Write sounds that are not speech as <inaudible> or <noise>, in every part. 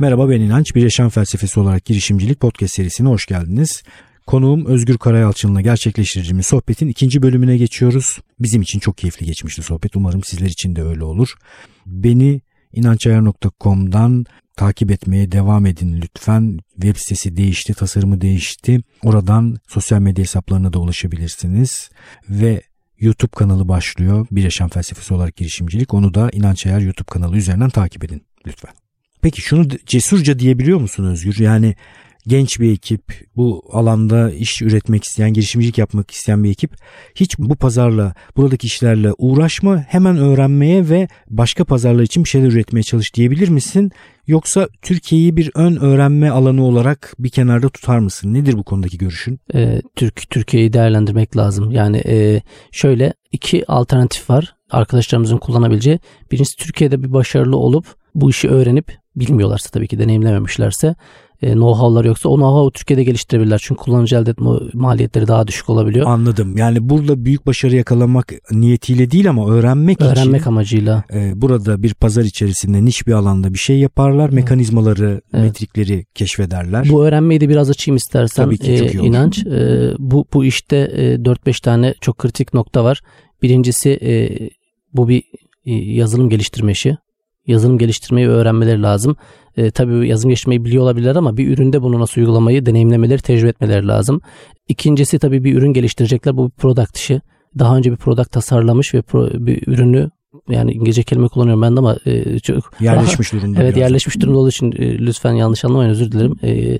Merhaba ben İnanç. Bir Yaşam Felsefesi olarak girişimcilik podcast serisine hoş geldiniz. Konuğum Özgür Karayalçın'la gerçekleştirdiğimiz sohbetin ikinci bölümüne geçiyoruz. Bizim için çok keyifli geçmişti sohbet. Umarım sizler için de öyle olur. Beni inançayar.com'dan takip etmeye devam edin lütfen. Web sitesi değişti, tasarımı değişti. Oradan sosyal medya hesaplarına da ulaşabilirsiniz. Ve YouTube kanalı başlıyor. Bir Yaşam Felsefesi olarak girişimcilik. Onu da İnanç Ayar YouTube kanalı üzerinden takip edin lütfen. Peki şunu cesurca diyebiliyor musun Özgür? Yani genç bir ekip, bu alanda iş üretmek isteyen, girişimcilik yapmak isteyen bir ekip hiç bu pazarla, buradaki işlerle uğraşma, hemen öğrenmeye ve başka pazarlar için bir şeyler üretmeye çalış diyebilir misin? Yoksa Türkiye'yi bir ön öğrenme alanı olarak bir kenarda tutar mısın? Nedir bu konudaki görüşün? E, Türk Türkiye'yi değerlendirmek lazım. Yani e, şöyle iki alternatif var arkadaşlarımızın kullanabileceği. Birincisi Türkiye'de bir başarılı olup bu işi öğrenip bilmiyorlarsa tabii ki deneyimlememişlerse e, know-how'lar yoksa o know-how'u Türkiye'de geliştirebilirler. Çünkü kullanıcı elde etme maliyetleri daha düşük olabiliyor. Anladım. Yani burada büyük başarı yakalamak niyetiyle değil ama öğrenmek, öğrenmek için. amacıyla. E, burada bir pazar içerisinde niş bir alanda bir şey yaparlar. Mekanizmaları, evet. metrikleri keşfederler. Bu öğrenmeyi de biraz açayım istersen. Tabii ki çok e, iyi olur. inanç. E, bu, bu işte e, 4-5 tane çok kritik nokta var. Birincisi e, bu bir e, yazılım geliştirme işi yazılım geliştirmeyi öğrenmeleri lazım. E, tabii yazılım geliştirmeyi biliyor olabilirler ama bir üründe bunu nasıl uygulamayı deneyimlemeleri, tecrübe etmeleri lazım. İkincisi tabii bir ürün geliştirecekler. Bu bir product işi. Daha önce bir product tasarlamış ve pro, bir ürünü yani İngilizce kelime kullanıyorum ben de ama e, çok <laughs> yerleşmiş <laughs> durumda. evet yerleşmiş durumda olduğu için e, lütfen yanlış anlamayın özür dilerim. E,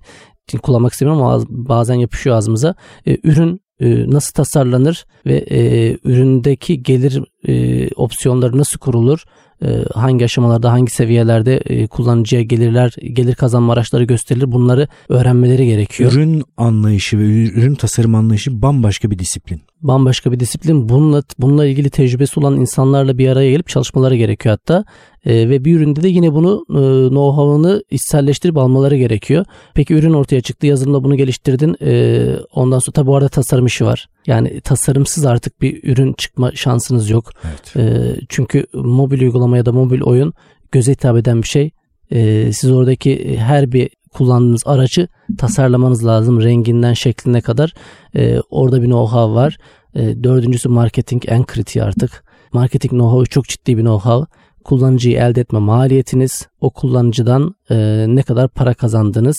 kullanmak istemiyorum ama bazen yapışıyor ağzımıza. E, ürün e, nasıl tasarlanır ve e, üründeki gelir e, opsiyonları nasıl kurulur? E, hangi aşamalarda, hangi seviyelerde e, kullanıcıya gelirler, gelir kazanma araçları gösterilir. Bunları öğrenmeleri gerekiyor. Ürün anlayışı ve ürün tasarım anlayışı bambaşka bir disiplin. Bambaşka bir disiplin. Bununla, bununla ilgili tecrübesi olan insanlarla bir araya gelip çalışmaları gerekiyor hatta. E, ve bir üründe de yine bunu e, know-how'ını içselleştirip almaları gerekiyor. Peki ürün ortaya çıktı. Yazılımda bunu geliştirdin. E, ondan sonra tabi bu arada tasarım işi var. Yani tasarımsız artık bir ürün çıkma şansınız yok. Evet. E, çünkü mobil uygulama ya da mobil oyun göze hitap eden bir şey. E, siz oradaki her bir kullandığınız aracı tasarlamanız lazım. Renginden şekline kadar. E, orada bir know-how var. E, dördüncüsü marketing en kritiği artık. Marketing know-how çok ciddi bir know-how kullanıcıyı elde etme maliyetiniz, o kullanıcıdan e, ne kadar para kazandınız.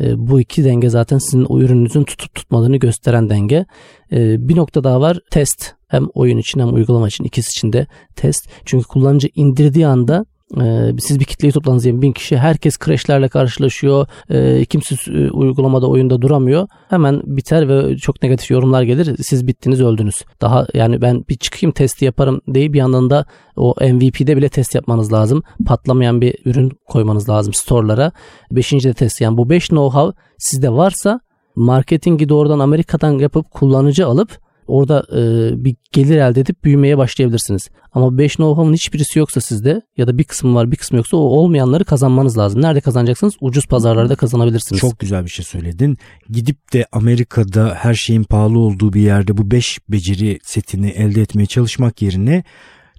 E, bu iki denge zaten sizin o ürününüzün tutup tutmadığını gösteren denge. E, bir nokta daha var test. Hem oyun için hem uygulama için ikisi için de test. Çünkü kullanıcı indirdiği anda ee, siz bir kitleyi topladınız diyelim. Bin kişi. Herkes crashlerle karşılaşıyor. Ee, kimse e, uygulamada oyunda duramıyor. Hemen biter ve çok negatif yorumlar gelir. Siz bittiniz öldünüz. Daha yani ben bir çıkayım testi yaparım değil bir yandan da o MVP'de bile test yapmanız lazım. Patlamayan bir ürün koymanız lazım store'lara. Beşinci de test. Yani bu beş know-how sizde varsa marketingi doğrudan Amerika'dan yapıp kullanıcı alıp orada e, bir gelir elde edip büyümeye başlayabilirsiniz. Ama 5 know-how'un hiçbirisi yoksa sizde ya da bir kısmı var bir kısmı yoksa o olmayanları kazanmanız lazım. Nerede kazanacaksınız? Ucuz pazarlarda kazanabilirsiniz. Çok güzel bir şey söyledin. Gidip de Amerika'da her şeyin pahalı olduğu bir yerde bu 5 beceri setini elde etmeye çalışmak yerine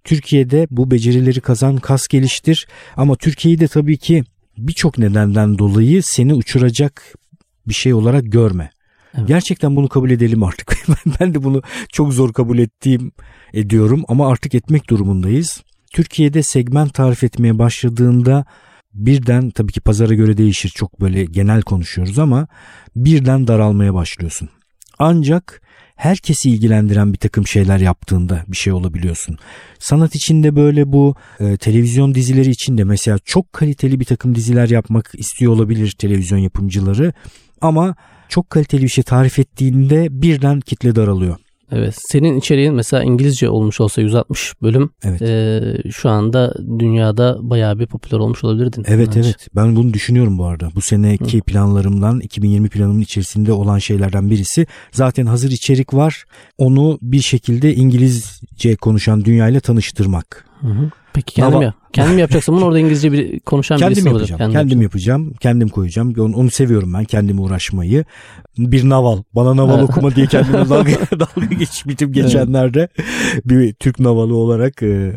Türkiye'de bu becerileri kazan, kas geliştir. Ama Türkiye'yi de tabii ki birçok nedenden dolayı seni uçuracak bir şey olarak görme. Evet. Gerçekten bunu kabul edelim artık. <laughs> ben de bunu çok zor kabul ettiğim ediyorum ama artık etmek durumundayız. Türkiye'de segment tarif etmeye başladığında birden tabii ki pazara göre değişir çok böyle genel konuşuyoruz ama birden daralmaya başlıyorsun. Ancak herkesi ilgilendiren bir takım şeyler yaptığında bir şey olabiliyorsun. Sanat içinde böyle bu e, televizyon dizileri içinde mesela çok kaliteli bir takım diziler yapmak istiyor olabilir televizyon yapımcıları ama çok kaliteli bir şey tarif ettiğinde birden kitle daralıyor. Evet. Senin içeriğin mesela İngilizce olmuş olsa 160 bölüm evet. e, şu anda dünyada bayağı bir popüler olmuş olabilirdin. Evet bence. evet. Ben bunu düşünüyorum bu arada. Bu seneki Hı. planlarımdan 2020 planımın içerisinde olan şeylerden birisi. Zaten hazır içerik var. Onu bir şekilde İngilizce konuşan dünyayla tanıştırmak. Hı hı. Peki kendim Ama... yap. Kendim yapacaksam bunu orada İngilizce bir konuşan kendim birisi yapacağım. Kendim, kendim yapacağım. Kendim koyacağım. Onu, onu seviyorum ben. Kendim uğraşmayı. Bir naval. Bana naval okuma diye kendime <laughs> dalga, dalga geçmiştim geçenlerde. Bir Türk navalı olarak e,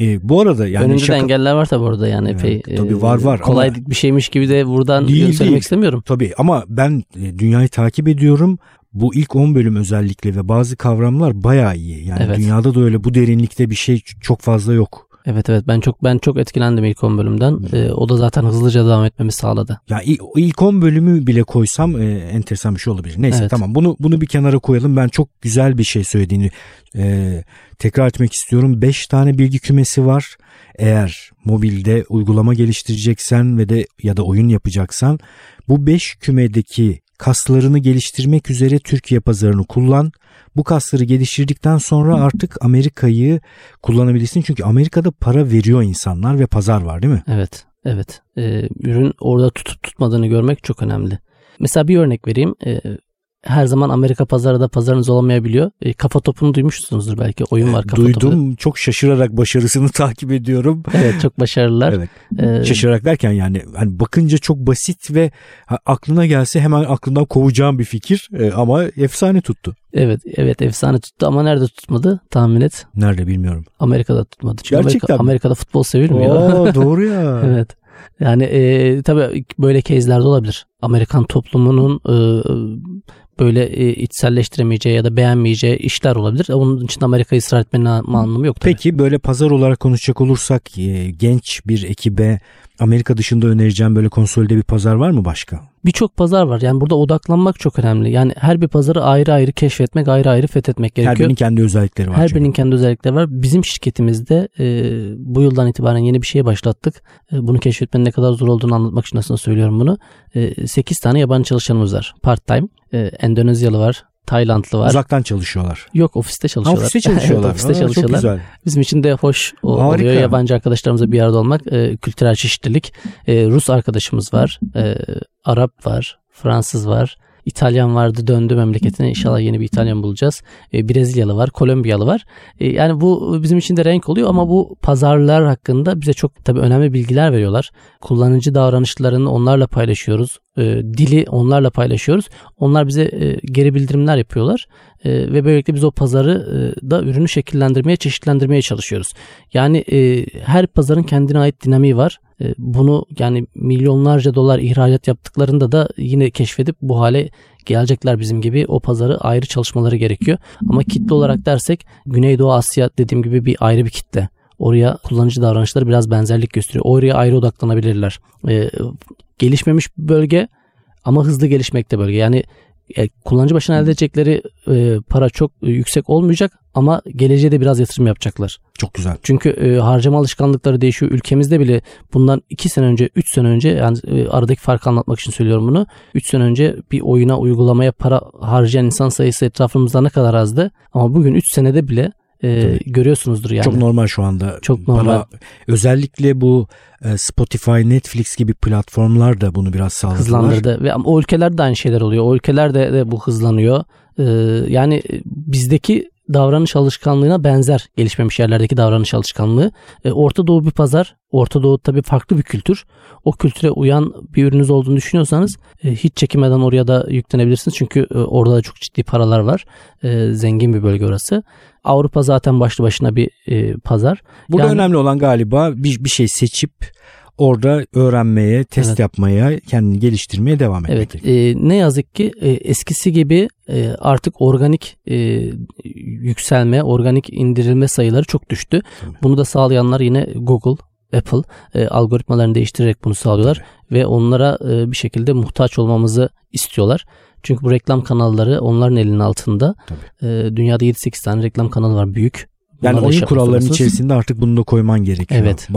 E, bu arada yani Önünde şaka... de engeller var tabii orada yani Evet, epey. tabii var, var Kolay ama- bir şeymiş gibi de buradan Değil, söylemek değil. istemiyorum. Tabii ama ben e, dünyayı takip ediyorum. Bu ilk 10 bölüm özellikle ve bazı kavramlar bayağı iyi. Yani Evet. dünyada da öyle bu derinlikte bir şey çok fazla yok. Evet evet ben çok ben çok etkilendim ilk 10 bölümden. Ee, o da zaten hızlıca devam etmemi sağladı. Ya ilk, ilk 10 bölümü bile koysam e, enteresan bir şey olabilir. Neyse Evet. tamam bunu bunu bir kenara koyalım. Ben çok güzel bir şey söylediğini e, tekrar etmek istiyorum. 5 tane bilgi kümesi var. Eğer mobilde uygulama geliştireceksen ve de ya da oyun yapacaksan bu 5 kümedeki kaslarını geliştirmek üzere Türkiye pazarını kullan. Bu kasları geliştirdikten sonra artık Amerika'yı kullanabilirsin. Çünkü Amerika'da para veriyor insanlar ve pazar var değil mi? Evet evet. Ee, ürün orada tutup tutmadığını görmek çok önemli. Mesela bir örnek vereyim. Ee, her zaman Amerika pazarı da pazarınız olamayabiliyor. Ee, kafa topunu duymuşsunuzdur belki. Oyun var kafa topu. Duydum. Çok şaşırarak başarısını <laughs> takip ediyorum. Evet çok başarılılar. Evet. Ee, Şaşırarak derken yani hani bakınca çok basit ve aklına gelse hemen aklından kovacağım bir fikir e, ama efsane tuttu. evet evet efsane tuttu ama nerede tutmadı tahmin et. Nerede bilmiyorum. Amerika'da tutmadı. Çünkü Gerçekten Amerika, mi? Amerika'da futbol sevilmiyor. Oo, <laughs> doğru ya. Evet. Yani e, tabii böyle case'lerde olabilir. Amerikan toplumunun e, böyle e, içselleştiremeyeceği ya da beğenmeyeceği işler olabilir. Onun için Amerika'yı ısrar etmenin an- anlamı yok tabii. Peki böyle pazar olarak konuşacak olursak e, genç bir ekibe Amerika dışında önereceğim böyle konsolide bir pazar var mı başka? Birçok pazar var. Yani burada odaklanmak çok önemli. Yani her bir pazarı ayrı ayrı keşfetmek, ayrı ayrı fethetmek Her gerekiyor. birinin kendi özellikleri var. Her çünkü. birinin kendi özellikleri var. Bizim şirketimizde e, bu yıldan itibaren yeni bir şeye başlattık. E, bunu keşfetmenin ne kadar zor olduğunu anlatmak için aslında söylüyorum bunu. E, 8 tane yabancı çalışanımız var. Part time. E, Endonezyalı var. Taylandlı var. Uzaktan çalışıyorlar. Yok ofiste Ha, çalışıyorlar. ofiste <laughs> çalışıyorlar. evet, ofiste Aa, çalışıyorlar. Çok güzel. Bizim için de hoş o- Harika. oluyor yabancı arkadaşlarımızla bir arada olmak. E, kültürel çeşitlilik. E, Rus arkadaşımız var. E, Arap var. Fransız var. İtalyan vardı döndü memleketine. İnşallah yeni bir İtalyan bulacağız. E, Brezilyalı var. Kolombiyalı var. E, yani bu bizim için de renk oluyor ama bu pazarlar hakkında bize çok tabii önemli bilgiler veriyorlar. Kullanıcı davranışlarını onlarla paylaşıyoruz. E, dili onlarla paylaşıyoruz. Onlar bize e, geri bildirimler yapıyorlar. E, ve böylelikle biz o pazarı e, da ürünü şekillendirmeye, çeşitlendirmeye çalışıyoruz. Yani e, her pazarın kendine ait dinamiği var. E, bunu yani milyonlarca dolar ihracat yaptıklarında da yine keşfedip bu hale gelecekler bizim gibi o pazarı ayrı çalışmaları gerekiyor. Ama kitle olarak dersek Güneydoğu Asya dediğim gibi bir ayrı bir kitle. Oraya kullanıcı davranışları biraz benzerlik gösteriyor. Oraya ayrı odaklanabilirler. E, gelişmemiş bölge ama hızlı gelişmekte bölge. Yani e, kullanıcı başına elde edecekleri e, para çok e, yüksek olmayacak ama geleceğe de biraz yatırım yapacaklar. Çok güzel. Çünkü e, harcama alışkanlıkları değişiyor. Ülkemizde bile bundan 2 sene önce, 3 sene önce yani e, aradaki farkı anlatmak için söylüyorum bunu. 3 sene önce bir oyuna, uygulamaya para harcayan insan sayısı etrafımızda ne kadar azdı. Ama bugün 3 senede bile e, görüyorsunuzdur yani. Çok normal şu anda. Çok normal. Bana özellikle bu e, Spotify, Netflix gibi platformlar da bunu biraz sağladılar. hızlandırdı. Ve o ülkelerde de aynı şeyler oluyor. O ülkelerde de bu hızlanıyor. Ee, yani e, bizdeki davranış alışkanlığına benzer gelişmemiş yerlerdeki davranış alışkanlığı. Ee, Orta Doğu bir pazar. Orta Doğu tabii farklı bir kültür. O kültüre uyan bir ürünüz olduğunu düşünüyorsanız e, hiç çekinmeden oraya da yüklenebilirsiniz. Çünkü e, orada da çok ciddi paralar var. E, zengin bir bölge orası. Avrupa zaten başlı başına bir e, pazar. Burada Yani- önemli olan galiba bir, bir şey seçip orada öğrenmeye, test Evet. yapmaya, kendini geliştirmeye devam etmek. Evet. e, ne yazık ki e, eskisi gibi e, artık organik e, yükselme, organik indirilme sayıları çok düştü. Tabii. Bunu da sağlayanlar yine Google, Apple e, algoritmalarını değiştirerek bunu sağlıyorlar ve onlara e, bir şekilde muhtaç olmamızı istiyorlar. Çünkü bu reklam kanalları onların elinin altında. Tabii. E, dünyada 7-8 tane reklam kanalı var büyük. Yani iş oyun kurallarının içerisinde artık bunu da koyman gerekiyor. Evet.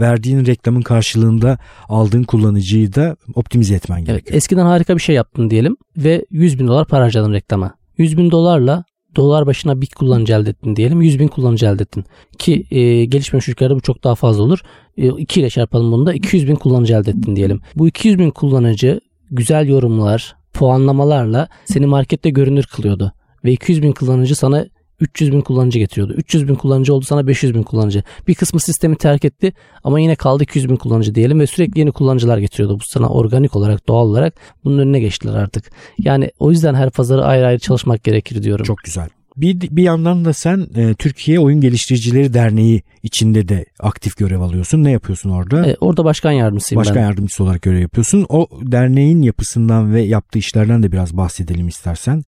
Verdiğin reklamın karşılığında aldığın kullanıcıyı da optimize etmen Evet, gerekiyor. eskiden harika bir şey yaptın diyelim ve 100 bin dolar para harcadın reklama. 100 bin dolarla dolar başına bir kullanıcı elde ettin diyelim. 100 bin kullanıcı elde ettin. Ki e, gelişmemiş ülkelerde bu çok daha fazla olur. 2 ile çarpalım bunu da 200 bin kullanıcı elde ettin diyelim. Bu 200 bin kullanıcı güzel yorumlar, puanlamalarla seni markette görünür kılıyordu. Ve 200 bin kullanıcı sana 300 bin kullanıcı getiriyordu. 300 bin kullanıcı oldu sana 500 bin kullanıcı. Bir kısmı sistemi terk etti ama yine kaldı 200 bin kullanıcı diyelim ve sürekli yeni kullanıcılar getiriyordu. Bu sana organik olarak doğal olarak bunun önüne geçtiler artık. Yani o yüzden her pazarı ayrı ayrı çalışmak gerekir diyorum. Çok güzel. Bir, bir yandan da sen e, Türkiye Oyun Geliştiricileri Derneği içinde de aktif görev alıyorsun. Ne yapıyorsun orada? E, orada başkan yardımcısıyım başkan ben. yardımcısı olarak görev yapıyorsun. O derneğin yapısından ve yaptığı işlerden de biraz bahsedelim istersen.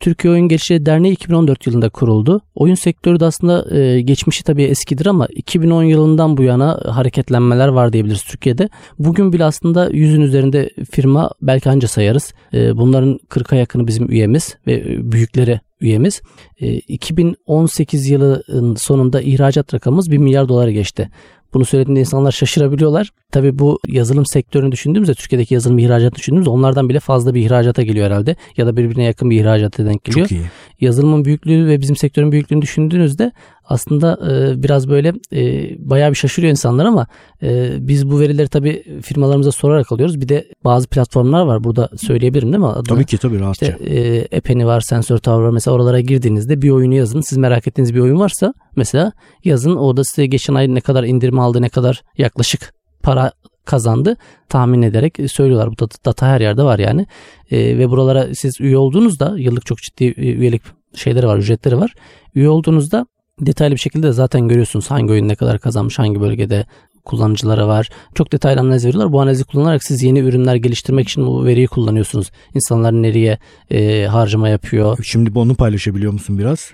Türkiye Oyun Geliştiricileri Derneği 2014 yılında kuruldu. Oyun sektörü de aslında e, geçmişi tabii eskidir ama 2010 yılından bu yana hareketlenmeler var diyebiliriz Türkiye'de. Bugün bile aslında yüzün üzerinde firma belki anca sayarız. E, bunların 40'a yakını bizim üyemiz ve büyükleri üyemiz. E, 2018 yılının sonunda ihracat rakamımız 1 milyar dolara geçti. Bunu söylediğinde insanlar şaşırabiliyorlar. Tabii bu yazılım sektörünü düşündüğümüzde Türkiye'deki yazılım ihracatını düşündüğümüzde onlardan bile fazla bir ihracata geliyor herhalde. Ya da birbirine yakın bir ihracata denk geliyor. Çok iyi. Yazılımın büyüklüğü ve bizim sektörün büyüklüğünü düşündüğünüzde aslında e, biraz böyle e, bayağı bir şaşırıyor insanlar ama e, biz bu verileri tabii firmalarımıza sorarak alıyoruz. Bir de bazı platformlar var burada söyleyebilirim değil mi? Adını? Tabii ki tabii rahatça. İşte e, Epeni var, Sensör Tower var. Mesela oralara girdiğinizde bir oyunu yazın. Siz merak ettiğiniz bir oyun varsa mesela yazın. Orada size geçen ay ne kadar indirim aldı, ne kadar yaklaşık para kazandı tahmin ederek söylüyorlar. Bu data her yerde var yani. E, ve buralara siz üye olduğunuzda yıllık çok ciddi üyelik şeyleri var, ücretleri var. Üye olduğunuzda detaylı bir şekilde de zaten görüyorsunuz hangi oyun ne kadar kazanmış, hangi bölgede kullanıcılara var. Çok detaylı analiz veriyorlar. Bu analizi kullanarak siz yeni ürünler geliştirmek için bu veriyi kullanıyorsunuz. İnsanlar nereye e, harcama yapıyor. Şimdi onu paylaşabiliyor musun biraz?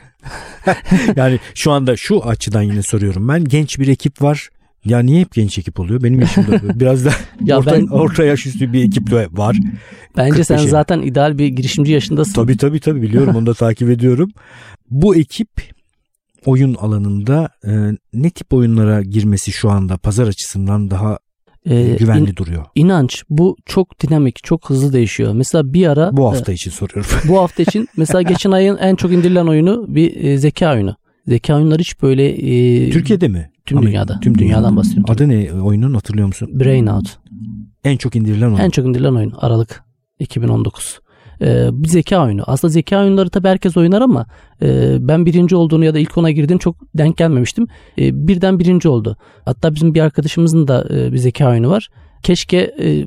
<laughs> yani şu anda şu açıdan yine soruyorum ben. Genç bir ekip var. Ya niye hep genç ekip oluyor? Benim yaşımda biraz da <laughs> ya orta, ben, orta yaş üstü bir ekip var. Bence sen zaten ideal bir girişimci yaşındasın. Tabii tabii tabii biliyorum onu da takip ediyorum. Bu ekip oyun alanında e, ne tip oyunlara girmesi şu anda pazar açısından daha e, güvenli in, duruyor? İnanç bu çok dinamik, çok hızlı değişiyor. Mesela bir ara bu hafta e, için soruyorum. bu hafta için <laughs> mesela geçen ayın en çok indirilen oyunu bir e, zeka oyunu. Zeka oyunları hiç böyle e, Türkiye'de mi? Tüm Ama, dünyada. Tüm dünyadan bahsediyorum. Adı ne oyunun hatırlıyor musun? Brain Out. En çok indirilen oyun. En çok indirilen oyun Aralık 2019 e, bir zeka oyunu. Aslında zeka oyunları tabii herkes oynar ama e, ben birinci olduğunu ya da ilk ona girdiğini çok denk gelmemiştim. E, birden birinci oldu. Hatta bizim bir arkadaşımızın da e, bir zeka oyunu var. Keşke e,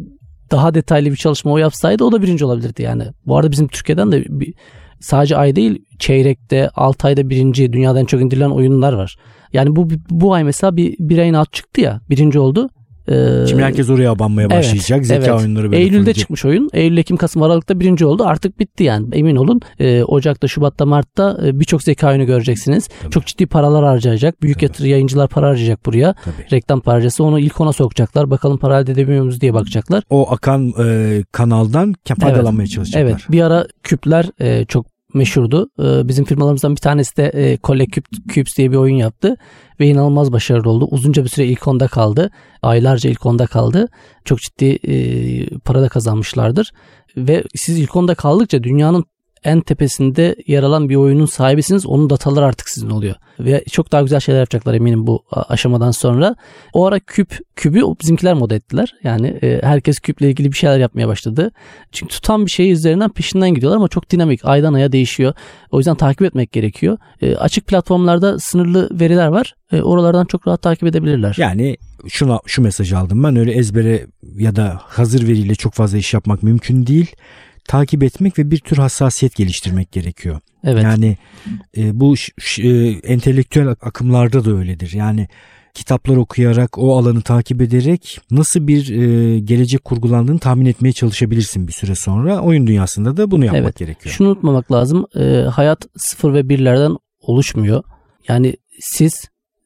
daha detaylı bir çalışma o yapsaydı o da birinci olabilirdi yani. Bu arada bizim Türkiye'den de bir, sadece ay değil çeyrekte 6 ayda birinci dünyadan çok indirilen oyunlar var. Yani bu bu ay mesela bir bir ayın alt çıktı ya birinci oldu. Ee, Şimdi herkes oraya abanmaya başlayacak. Evet, Zeka evet. oyunları böyle Eylül'de fırlayacak. çıkmış oyun. Eylül, Ekim, Kasım, Aralık'ta birinci oldu. Artık bitti yani. Emin olun. Ee, Ocak'ta, Şubat'ta, Mart'ta e, birçok zeka oyunu göreceksiniz. Tabii. Çok ciddi paralar harcayacak. Büyük Tabii. yatırı yayıncılar para harcayacak buraya. Tabii. Reklam parçası. Onu ilk ona sokacaklar. Bakalım para elde edebiliyor muyuz diye bakacaklar. O akan e, kanaldan faydalanmaya evet. çalışacaklar. Evet. Bir ara küpler e, çok meşhurdu. Ee, bizim firmalarımızdan bir tanesi de e, Colle Cubes diye bir oyun yaptı ve inanılmaz başarılı oldu. Uzunca bir süre ilk onda kaldı. Aylarca ilk onda kaldı. Çok ciddi e, para da kazanmışlardır. Ve siz ilk onda kaldıkça dünyanın en tepesinde yer alan bir oyunun sahibisiniz. Onun dataları artık sizin oluyor. Ve çok daha güzel şeyler yapacaklar eminim bu aşamadan sonra. O ara küp, kübü bizimkiler mod ettiler. Yani e, herkes küple ilgili bir şeyler yapmaya başladı. Çünkü tutan bir şey üzerinden peşinden gidiyorlar ama çok dinamik. Aydan aya değişiyor. O yüzden takip etmek gerekiyor. E, açık platformlarda sınırlı veriler var. E, oralardan çok rahat takip edebilirler. Yani şuna şu mesajı aldım ben öyle ezbere ya da hazır veriyle çok fazla iş yapmak mümkün değil takip etmek ve bir tür hassasiyet geliştirmek gerekiyor. Evet. Yani e, bu e, entelektüel akımlarda da öyledir. Yani kitaplar okuyarak o alanı takip ederek nasıl bir e, gelecek kurgulandığını tahmin etmeye çalışabilirsin bir süre sonra. Oyun dünyasında da bunu yapmak evet. gerekiyor. Şunu unutmamak lazım. E, hayat sıfır ve birlerden oluşmuyor. Yani siz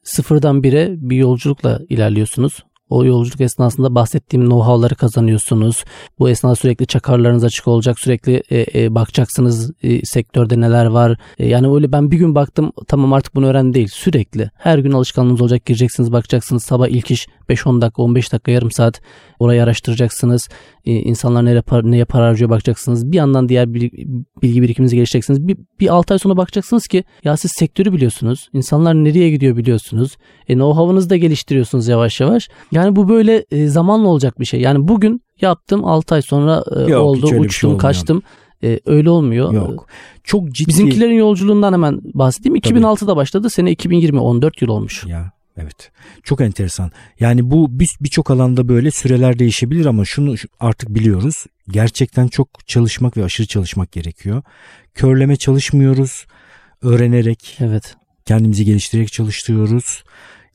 sıfırdan bire bir yolculukla ilerliyorsunuz. O yolculuk esnasında bahsettiğim know-how'ları kazanıyorsunuz. Bu esnada sürekli çakarlarınız açık olacak. Sürekli e, e, bakacaksınız e, sektörde neler var. E, yani öyle ben bir gün baktım tamam artık bunu öğren değil. Sürekli her gün alışkanlığınız olacak. Gireceksiniz bakacaksınız. Sabah ilk iş 5-10 dakika 15 dakika yarım saat orayı araştıracaksınız. E, insanlar neye para, neye para harcıyor bakacaksınız. Bir yandan diğer bilgi, bilgi birikiminizi geliştireceksiniz. Bir, bir 6 ay sonra bakacaksınız ki ya siz sektörü biliyorsunuz. İnsanlar nereye gidiyor biliyorsunuz. E, know-how'ınızı da geliştiriyorsunuz yavaş yavaş. Yani bu böyle e, zamanla olacak bir şey. Yani bugün yaptım 6 ay sonra e, Yok, oldu uçtum şey kaçtım. E, öyle olmuyor. Yok. Çok ciddi. Bizimkilerin yolculuğundan hemen bahsedeyim. 2006'da başladı. Sene 2020 14 yıl olmuş. Ya Evet. Çok enteresan. Yani bu birçok alanda böyle süreler değişebilir ama şunu artık biliyoruz. Gerçekten çok çalışmak ve aşırı çalışmak gerekiyor. Körleme çalışmıyoruz. Öğrenerek, evet. kendimizi geliştirerek çalıştırıyoruz.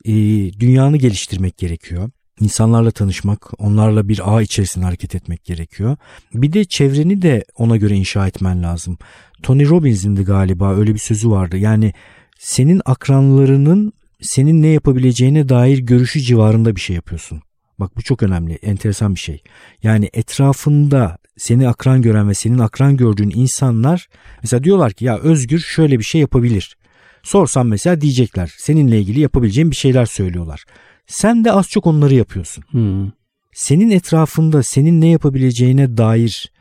Ee, dünyanı geliştirmek gerekiyor. İnsanlarla tanışmak, onlarla bir ağ içerisinde hareket etmek gerekiyor. Bir de çevreni de ona göre inşa etmen lazım. Tony Robbins'in de galiba öyle bir sözü vardı. Yani senin akranlarının senin ne yapabileceğine dair görüşü civarında bir şey yapıyorsun. Bak bu çok önemli, enteresan bir şey. Yani etrafında seni akran gören ve senin akran gördüğün insanlar mesela diyorlar ki ya Özgür şöyle bir şey yapabilir. Sorsam mesela diyecekler seninle ilgili yapabileceğin bir şeyler söylüyorlar. Sen de az çok onları yapıyorsun. Hmm. Senin etrafında senin ne yapabileceğine dair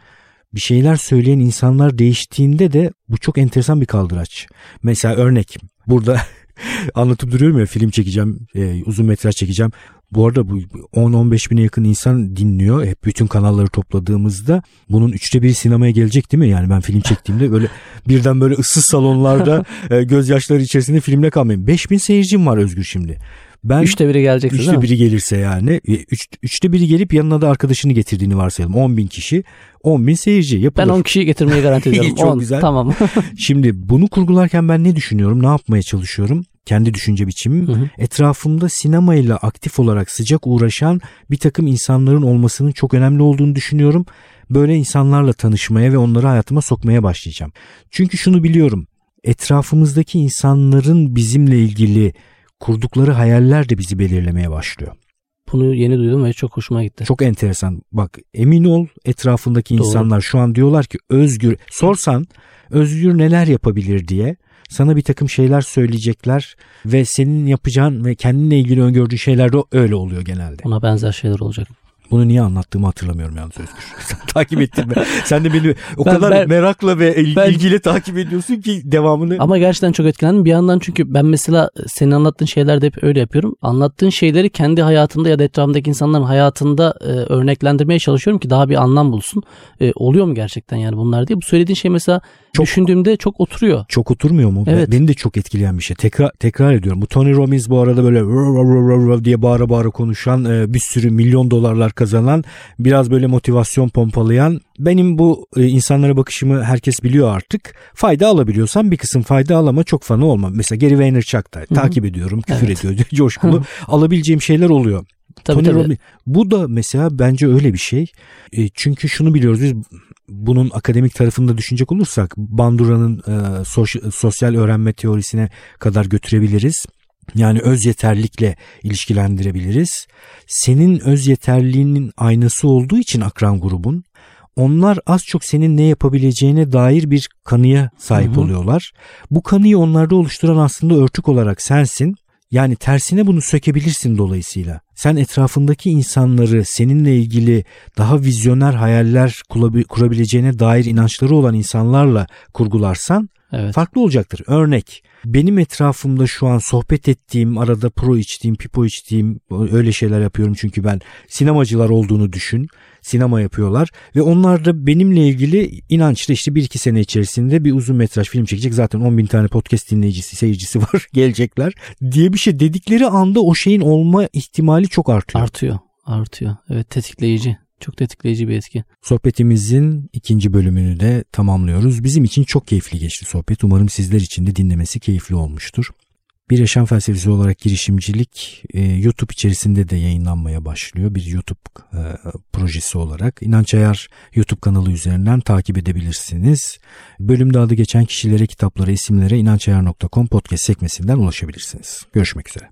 bir şeyler söyleyen insanlar değiştiğinde de bu çok enteresan bir kaldıraç. Mesela örnek burada <laughs> anlatıp duruyorum ya film çekeceğim, e, uzun metraj çekeceğim. Bu arada bu 10-15 bine yakın insan dinliyor. Hep bütün kanalları topladığımızda bunun üçte biri sinemaya gelecek değil mi? Yani ben film çektiğimde böyle <laughs> birden böyle ıssız salonlarda e, gözyaşları içerisinde filmle kalmayayım. 5000 seyircim var Özgür şimdi. Ben üçte biri gelecek Üçte biri gelirse yani. E, üç, üçte biri gelip yanına da arkadaşını getirdiğini varsayalım. 10 bin kişi. 10 bin seyirci yapılır. Ben 10 kişiyi getirmeyi garanti <laughs> ediyorum. Çok 10, güzel. Tamam. Şimdi bunu kurgularken ben ne düşünüyorum? Ne yapmaya çalışıyorum? Kendi düşünce biçimim. Hı hı. Etrafımda sinemayla aktif olarak sıcak uğraşan bir takım insanların olmasının çok önemli olduğunu düşünüyorum. Böyle insanlarla tanışmaya ve onları hayatıma sokmaya başlayacağım. Çünkü şunu biliyorum. Etrafımızdaki insanların bizimle ilgili kurdukları hayaller de bizi belirlemeye başlıyor. Bunu yeni duydum ve çok hoşuma gitti. Çok enteresan. Bak emin ol etrafındaki Doğru. insanlar şu an diyorlar ki Özgür sorsan Özgür neler yapabilir diye sana bir takım şeyler söyleyecekler ve senin yapacağın ve kendinle ilgili öngördüğün şeyler de öyle oluyor genelde. Ona benzer şeyler olacak. Bunu niye anlattığımı hatırlamıyorum yalnız Özgür. <laughs> Sen takip ettin mi? Sen de beni o ben, kadar ben, merakla ve il, ben, ilgiyle takip ediyorsun ki devamını. Ama gerçekten çok etkilendim. Bir yandan çünkü ben mesela senin anlattığın şeylerde hep öyle yapıyorum. Anlattığın şeyleri kendi hayatımda ya da etrafımdaki insanların hayatında e, örneklendirmeye çalışıyorum ki daha bir anlam bulsun. E, oluyor mu gerçekten yani bunlar diye. Bu söylediğin şey mesela çok, düşündüğümde çok oturuyor. Çok oturmuyor mu? Evet. Beni de çok etkileyen bir şey. Tekrar tekrar ediyorum. Bu Tony Robbins bu arada böyle diye bağıra bağıra konuşan e, bir sürü milyon dolarlar kazanan biraz böyle motivasyon pompalayan benim bu e, insanlara bakışımı herkes biliyor artık. Fayda alabiliyorsan bir kısım fayda alama çok fanı olma. Mesela Gary Vaynerchuk da takip ediyorum, küfür evet. ediyor, <laughs> coşkulu. Alabileceğim şeyler oluyor. Tabii, Tony tabii. Robbins, bu da mesela bence öyle bir şey. E, çünkü şunu biliyoruz biz bunun akademik tarafında düşünecek olursak Bandura'nın e, sosyal öğrenme teorisine kadar götürebiliriz. Yani öz yeterlikle ilişkilendirebiliriz. Senin öz yeterliğinin aynası olduğu için akran grubun onlar az çok senin ne yapabileceğine dair bir kanıya sahip hı hı. oluyorlar. Bu kanıyı onlarda oluşturan aslında örtük olarak sensin. Yani tersine bunu sökebilirsin dolayısıyla. Sen etrafındaki insanları seninle ilgili daha vizyoner hayaller kurabileceğine dair inançları olan insanlarla kurgularsan evet. farklı olacaktır. Örnek benim etrafımda şu an sohbet ettiğim, arada pro içtiğim, pipo içtiğim öyle şeyler yapıyorum çünkü ben sinemacılar olduğunu düşün. Sinema yapıyorlar ve onlar da benimle ilgili inançlı işte bir iki sene içerisinde bir uzun metraj film çekecek. Zaten 10 bin tane podcast dinleyicisi, seyircisi <laughs> var gelecekler diye bir şey dedikleri anda o şeyin olma ihtimali çok artıyor. Artıyor, artıyor. Evet tetikleyici. Çok tetikleyici bir etki. Sohbetimizin ikinci bölümünü de tamamlıyoruz. Bizim için çok keyifli geçti sohbet. Umarım sizler için de dinlemesi keyifli olmuştur. Bir yaşam felsefesi olarak girişimcilik e, YouTube içerisinde de yayınlanmaya başlıyor. Bir YouTube e, projesi olarak. İnanç Ayar YouTube kanalı üzerinden takip edebilirsiniz. Bölümde adı geçen kişilere, kitaplara, isimlere inançayar.com podcast sekmesinden ulaşabilirsiniz. Görüşmek üzere.